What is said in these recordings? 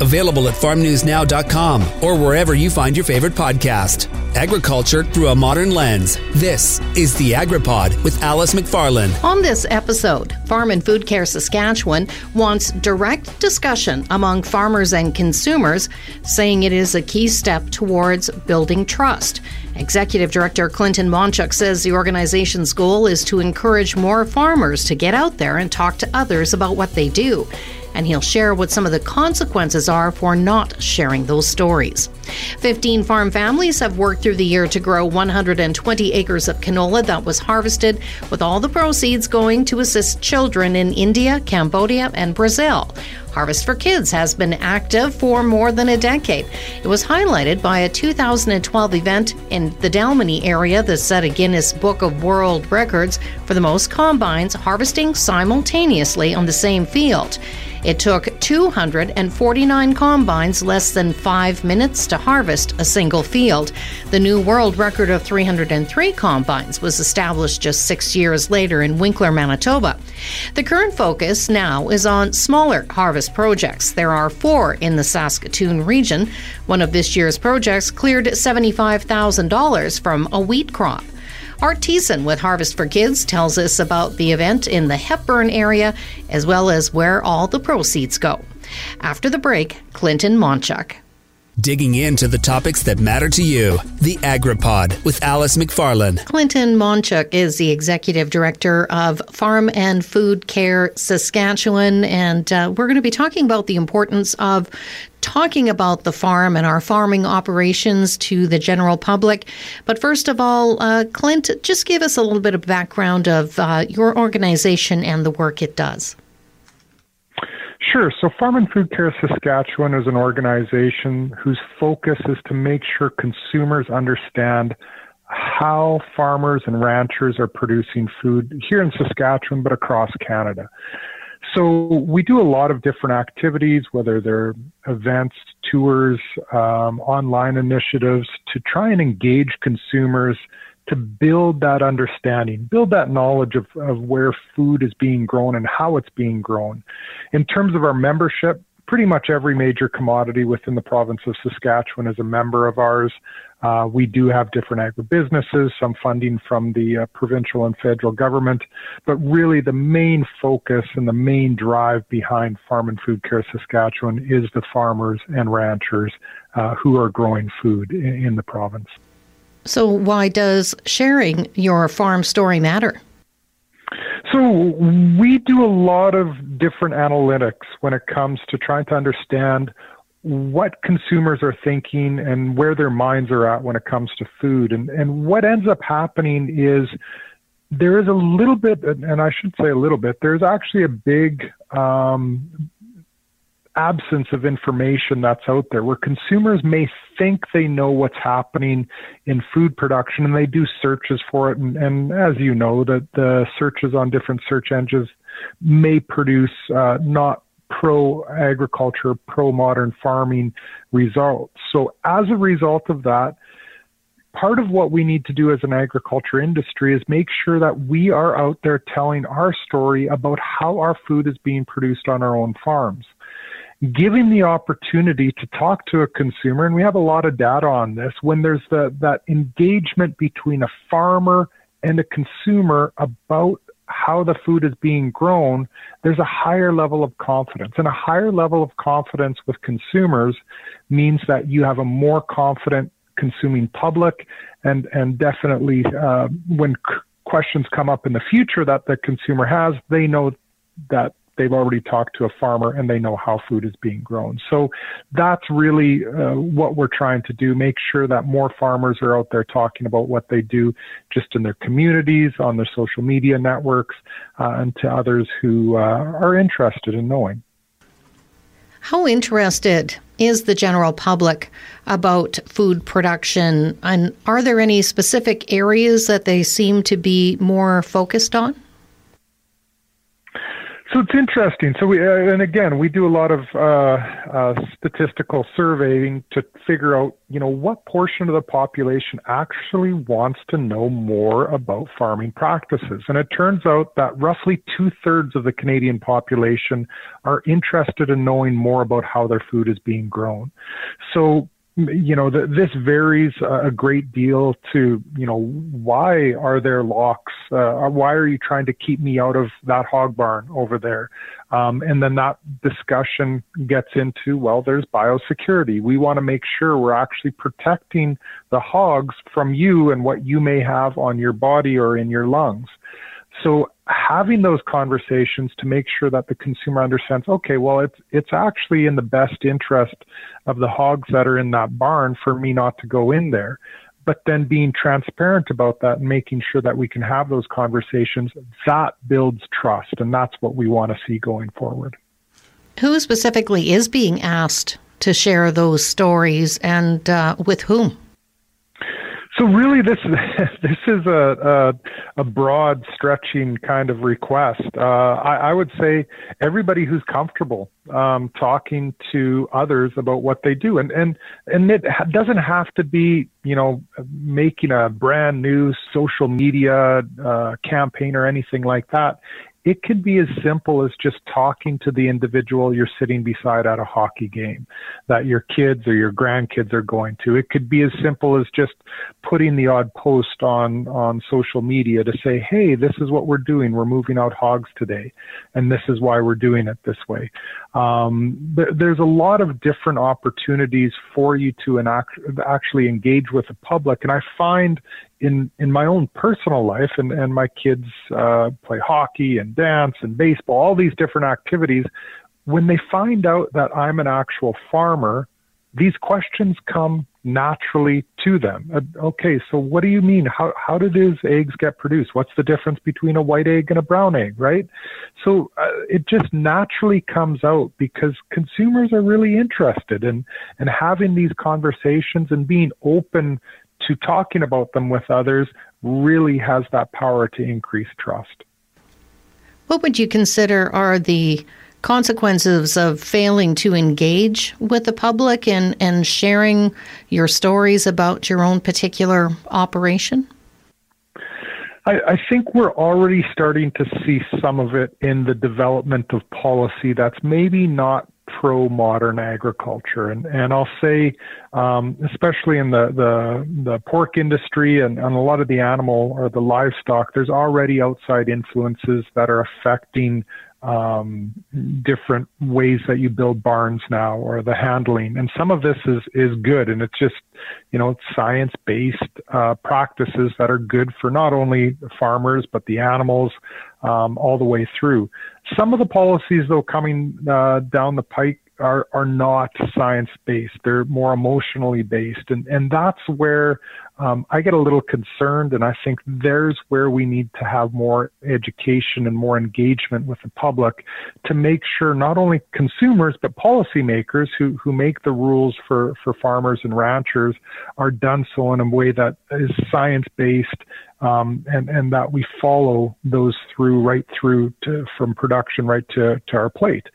Available at farmnewsnow.com or wherever you find your favorite podcast. Agriculture through a modern lens. This is the AgriPod with Alice McFarland. On this episode, Farm and Food Care Saskatchewan wants direct discussion among farmers and consumers, saying it is a key step towards building trust. Executive Director Clinton Monchuk says the organization's goal is to encourage more farmers to get out there and talk to others about what they do and he'll share what some of the consequences are for not sharing those stories. 15 farm families have worked through the year to grow 120 acres of canola that was harvested, with all the proceeds going to assist children in India, Cambodia, and Brazil. Harvest for Kids has been active for more than a decade. It was highlighted by a 2012 event in the Dalmeny area that set a Guinness Book of World Records for the most combines harvesting simultaneously on the same field. It took 249 combines less than five minutes to harvest a single field. The new world record of 303 combines was established just six years later in Winkler, Manitoba. The current focus now is on smaller harvest projects. There are four in the Saskatoon region. One of this year's projects cleared $75,000 from a wheat crop. Art Thiessen with Harvest for Kids tells us about the event in the Hepburn area as well as where all the proceeds go. After the break, Clinton Monchuk. Digging into the topics that matter to you. The AgriPod with Alice McFarland. Clinton Monchuk is the executive director of Farm and Food Care Saskatchewan, and uh, we're going to be talking about the importance of talking about the farm and our farming operations to the general public. But first of all, uh, Clint, just give us a little bit of background of uh, your organization and the work it does. Sure. So Farm and Food Care Saskatchewan is an organization whose focus is to make sure consumers understand how farmers and ranchers are producing food here in Saskatchewan, but across Canada. So we do a lot of different activities, whether they're events, tours, um, online initiatives, to try and engage consumers to build that understanding, build that knowledge of, of where food is being grown and how it's being grown. In terms of our membership, pretty much every major commodity within the province of Saskatchewan is a member of ours. Uh, we do have different agribusinesses, some funding from the uh, provincial and federal government, but really the main focus and the main drive behind Farm and Food Care Saskatchewan is the farmers and ranchers uh, who are growing food in, in the province. So, why does sharing your farm story matter? So, we do a lot of different analytics when it comes to trying to understand what consumers are thinking and where their minds are at when it comes to food. And, and what ends up happening is there is a little bit, and I should say a little bit, there's actually a big um, absence of information that's out there where consumers may think they know what's happening in food production and they do searches for it. And, and as you know that the searches on different search engines may produce uh, not pro agriculture pro modern farming results. So as a result of that part of what we need to do as an agriculture industry is make sure that we are out there telling our story about how our food is being produced on our own farms giving the opportunity to talk to a consumer, and we have a lot of data on this, when there's the, that engagement between a farmer and a consumer about how the food is being grown, there's a higher level of confidence. And a higher level of confidence with consumers means that you have a more confident consuming public and, and definitely uh, when c- questions come up in the future that the consumer has, they know that they've already talked to a farmer and they know how food is being grown. So that's really uh, what we're trying to do make sure that more farmers are out there talking about what they do just in their communities, on their social media networks, uh, and to others who uh, are interested in knowing. How interested is the general public about food production? And are there any specific areas that they seem to be more focused on? So it's interesting. So we, uh, and again, we do a lot of uh, uh, statistical surveying to figure out, you know, what portion of the population actually wants to know more about farming practices. And it turns out that roughly two thirds of the Canadian population are interested in knowing more about how their food is being grown. So you know, the, this varies a great deal to, you know, why are there locks? Uh, why are you trying to keep me out of that hog barn over there? Um, and then that discussion gets into, well, there's biosecurity. We want to make sure we're actually protecting the hogs from you and what you may have on your body or in your lungs. So having those conversations to make sure that the consumer understands, okay, well, it's it's actually in the best interest of the hogs that are in that barn for me not to go in there. But then being transparent about that and making sure that we can have those conversations, that builds trust, and that's what we want to see going forward. Who specifically is being asked to share those stories, and uh, with whom? So really, this this is a a, a broad, stretching kind of request. Uh, I, I, would say everybody who's comfortable um, talking to others about what they do, and and and it doesn't have to be you know making a brand new social media uh, campaign or anything like that it could be as simple as just talking to the individual you're sitting beside at a hockey game that your kids or your grandkids are going to. It could be as simple as just putting the odd post on, on social media to say, hey, this is what we're doing. We're moving out hogs today, and this is why we're doing it this way. Um, there's a lot of different opportunities for you to enact, actually engage with the public, and I find in in my own personal life, and and my kids uh, play hockey and dance and baseball, all these different activities. When they find out that I'm an actual farmer, these questions come naturally to them. Uh, okay, so what do you mean? How how do these eggs get produced? What's the difference between a white egg and a brown egg, right? So uh, it just naturally comes out because consumers are really interested in and having these conversations and being open to talking about them with others really has that power to increase trust. What would you consider are the consequences of failing to engage with the public and, and sharing your stories about your own particular operation? I, I, think we're already starting to see some of it in the development of policy that's maybe not pro modern agriculture. And, and I'll say, um, especially in the, the, the pork industry and, and a lot of the animal or the livestock, there's already outside influences that are affecting um, different ways that you build barns now or the handling. And some of this is, is good. And it's just, you know, science based uh, practices that are good for not only farmers, but the animals um, all the way through. Some of the policies, though, coming uh, down the pike are, are not science based. They're more emotionally based. And, and that's where um, I get a little concerned, and I think there's where we need to have more education and more engagement with the public to make sure not only consumers but policymakers who, who make the rules for, for farmers and ranchers are done so in a way that is science based um, and and that we follow those through right through to from production right to to our plate.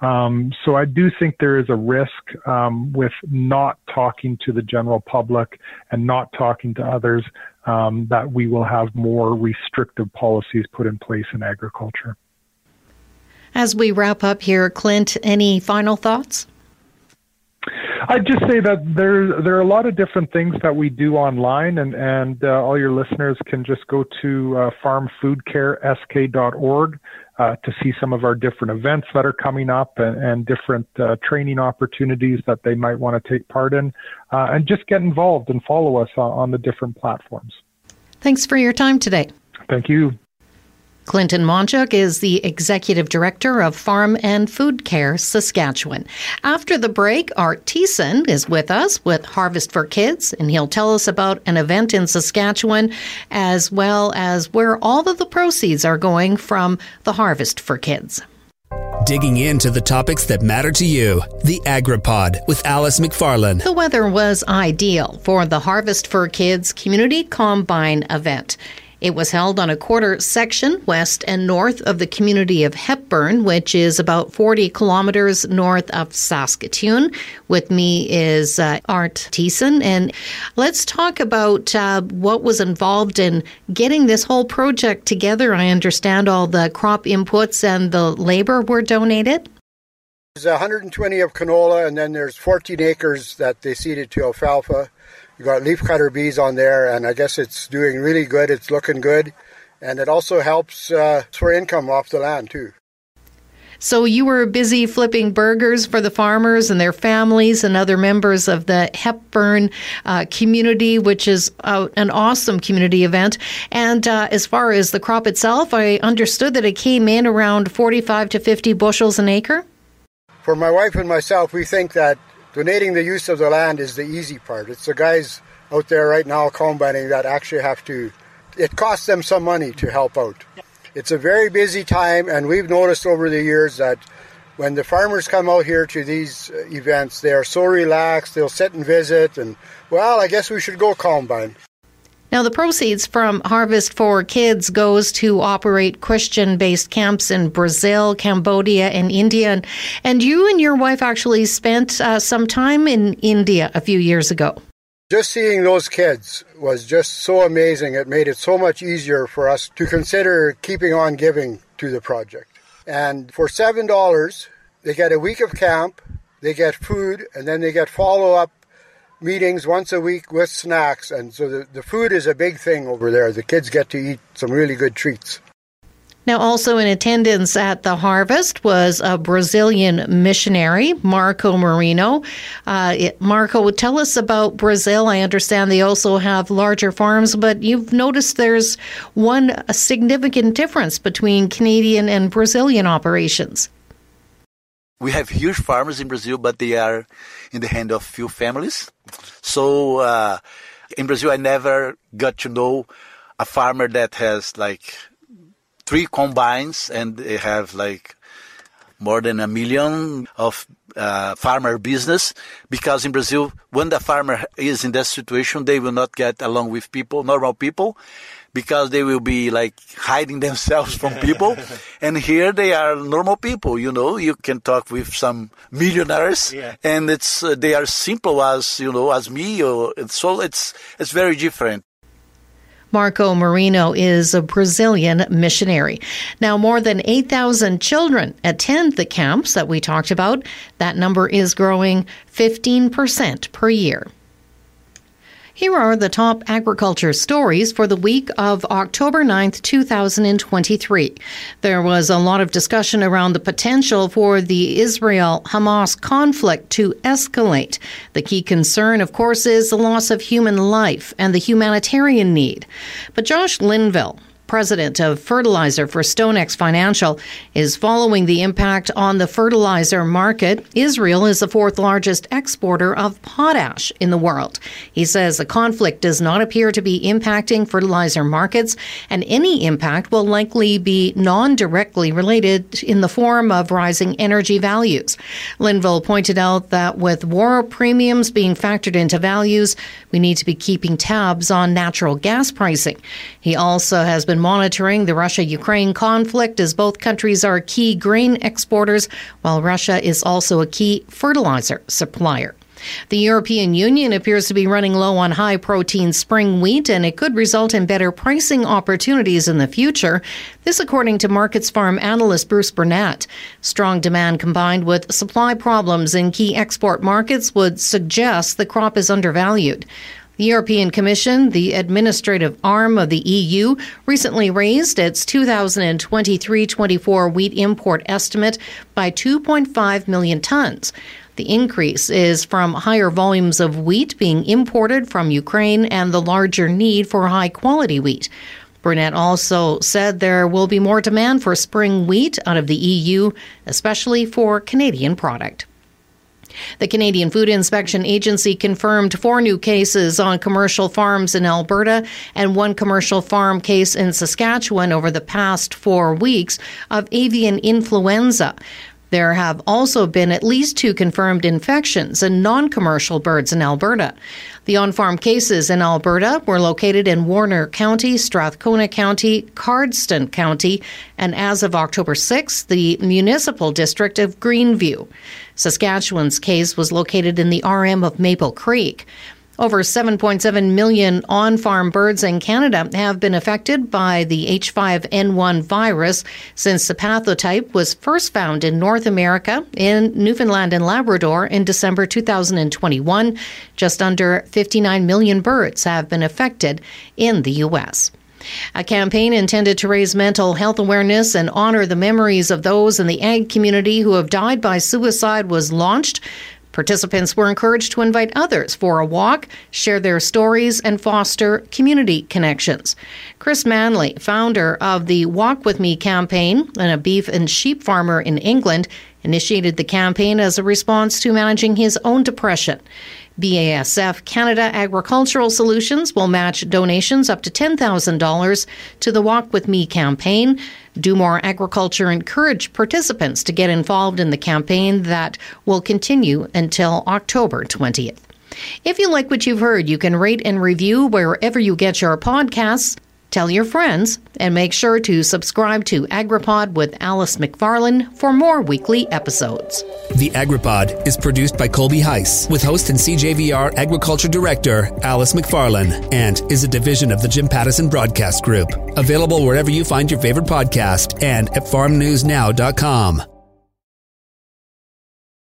Um, so I do think there is a risk um, with not talking to the general public and not talking to others um, that we will have more restrictive policies put in place in agriculture. As we wrap up here, Clint, any final thoughts? I'd just say that there there are a lot of different things that we do online, and and uh, all your listeners can just go to uh, farmfoodcaresk.org uh, to see some of our different events that are coming up and, and different uh, training opportunities that they might want to take part in, uh, and just get involved and follow us on, on the different platforms. Thanks for your time today. Thank you. Clinton Monchuk is the Executive Director of Farm and Food Care Saskatchewan. After the break, Art Thiessen is with us with Harvest for Kids, and he'll tell us about an event in Saskatchewan as well as where all of the proceeds are going from the Harvest for Kids. Digging into the topics that matter to you. The AgriPod with Alice McFarland. The weather was ideal for the Harvest for Kids Community Combine event. It was held on a quarter section west and north of the community of Hepburn, which is about 40 kilometers north of Saskatoon. With me is uh, Art Thiessen, and let's talk about uh, what was involved in getting this whole project together. I understand all the crop inputs and the labor were donated. There's 120 of canola, and then there's 14 acres that they seeded to alfalfa you got leafcutter bees on there, and I guess it's doing really good. It's looking good, and it also helps uh, for income off the land too. So you were busy flipping burgers for the farmers and their families and other members of the Hepburn uh, community, which is uh, an awesome community event. And uh, as far as the crop itself, I understood that it came in around 45 to 50 bushels an acre. For my wife and myself, we think that donating the use of the land is the easy part. It's the guys out there right now combining that actually have to, it costs them some money to help out. It's a very busy time, and we've noticed over the years that when the farmers come out here to these uh, events, they are so relaxed, they'll sit and visit, and well, I guess we should go combine. Now, the proceeds from Harvest for Kids goes to operate Christian-based camps in Brazil, Cambodia, and India. And you and your wife actually spent uh, some time in India a few years ago. Just seeing those kids was just so amazing. It made it so much easier for us to consider keeping on giving to the project. And for $7, they get a week of camp, they get food, and then they get follow up meetings once a week with snacks. And so the, the food is a big thing over there. The kids get to eat some really good treats. Now, also in attendance at the harvest was a Brazilian missionary, Marco Marino. Uh, Marco, tell us about Brazil. I understand they also have larger farms, but you've noticed there's one significant difference between Canadian and Brazilian operations. We have huge farmers in Brazil, but they are in the hand of few families. So uh, in Brazil, I never got to know a farmer that has like three combines and they have like more than a million of uh, farmer business because in Brazil, when the farmer is in that situation, they will not get along with people, normal people, because they will be like hiding themselves from people. and here they are normal people, you know, you can talk with some millionaires yeah. and it's, uh, they are simple as, you know, as me. Or, so it's, it's very different. Marco Marino is a Brazilian missionary. Now, more than 8,000 children attend the camps that we talked about. That number is growing 15% per year. Here are the top agriculture stories for the week of October 9th, 2023. There was a lot of discussion around the potential for the Israel Hamas conflict to escalate. The key concern, of course, is the loss of human life and the humanitarian need. But Josh Linville, president of fertilizer for StoneX Financial, is following the impact on the fertilizer market. Israel is the fourth largest exporter of potash in the world. He says the conflict does not appear to be impacting fertilizer markets, and any impact will likely be non directly related in the form of rising energy values. Linville pointed out that with war premiums being factored into values, we need to be keeping tabs on natural gas pricing. He also has been monitoring the Russia Ukraine conflict as both countries are key grain exporters, while Russia is also a key fertilizer supplier. The European Union appears to be running low on high protein spring wheat, and it could result in better pricing opportunities in the future. This, according to Markets Farm analyst Bruce Burnett. Strong demand combined with supply problems in key export markets would suggest the crop is undervalued. The European Commission, the administrative arm of the EU, recently raised its 2023 24 wheat import estimate by 2.5 million tons. The increase is from higher volumes of wheat being imported from Ukraine and the larger need for high quality wheat. Burnett also said there will be more demand for spring wheat out of the EU, especially for Canadian product. The Canadian Food Inspection Agency confirmed four new cases on commercial farms in Alberta and one commercial farm case in Saskatchewan over the past four weeks of avian influenza. There have also been at least two confirmed infections in non commercial birds in Alberta. The on farm cases in Alberta were located in Warner County, Strathcona County, Cardston County, and as of October 6th, the municipal district of Greenview. Saskatchewan's case was located in the RM of Maple Creek. Over 7.7 million on farm birds in Canada have been affected by the H5N1 virus since the pathotype was first found in North America in Newfoundland and Labrador in December 2021. Just under 59 million birds have been affected in the U.S. A campaign intended to raise mental health awareness and honor the memories of those in the ag community who have died by suicide was launched. Participants were encouraged to invite others for a walk, share their stories, and foster community connections. Chris Manley, founder of the Walk With Me campaign and a beef and sheep farmer in England, initiated the campaign as a response to managing his own depression. BASF Canada Agricultural Solutions will match donations up to $10,000 to the Walk With Me campaign. Do More Agriculture encourage participants to get involved in the campaign that will continue until October 20th. If you like what you've heard, you can rate and review wherever you get your podcasts. Tell your friends and make sure to subscribe to AgriPod with Alice McFarland for more weekly episodes. The AgriPod is produced by Colby Heiss with host and CJVR Agriculture Director Alice McFarland and is a division of the Jim Pattison Broadcast Group. Available wherever you find your favorite podcast and at farmnewsnow.com.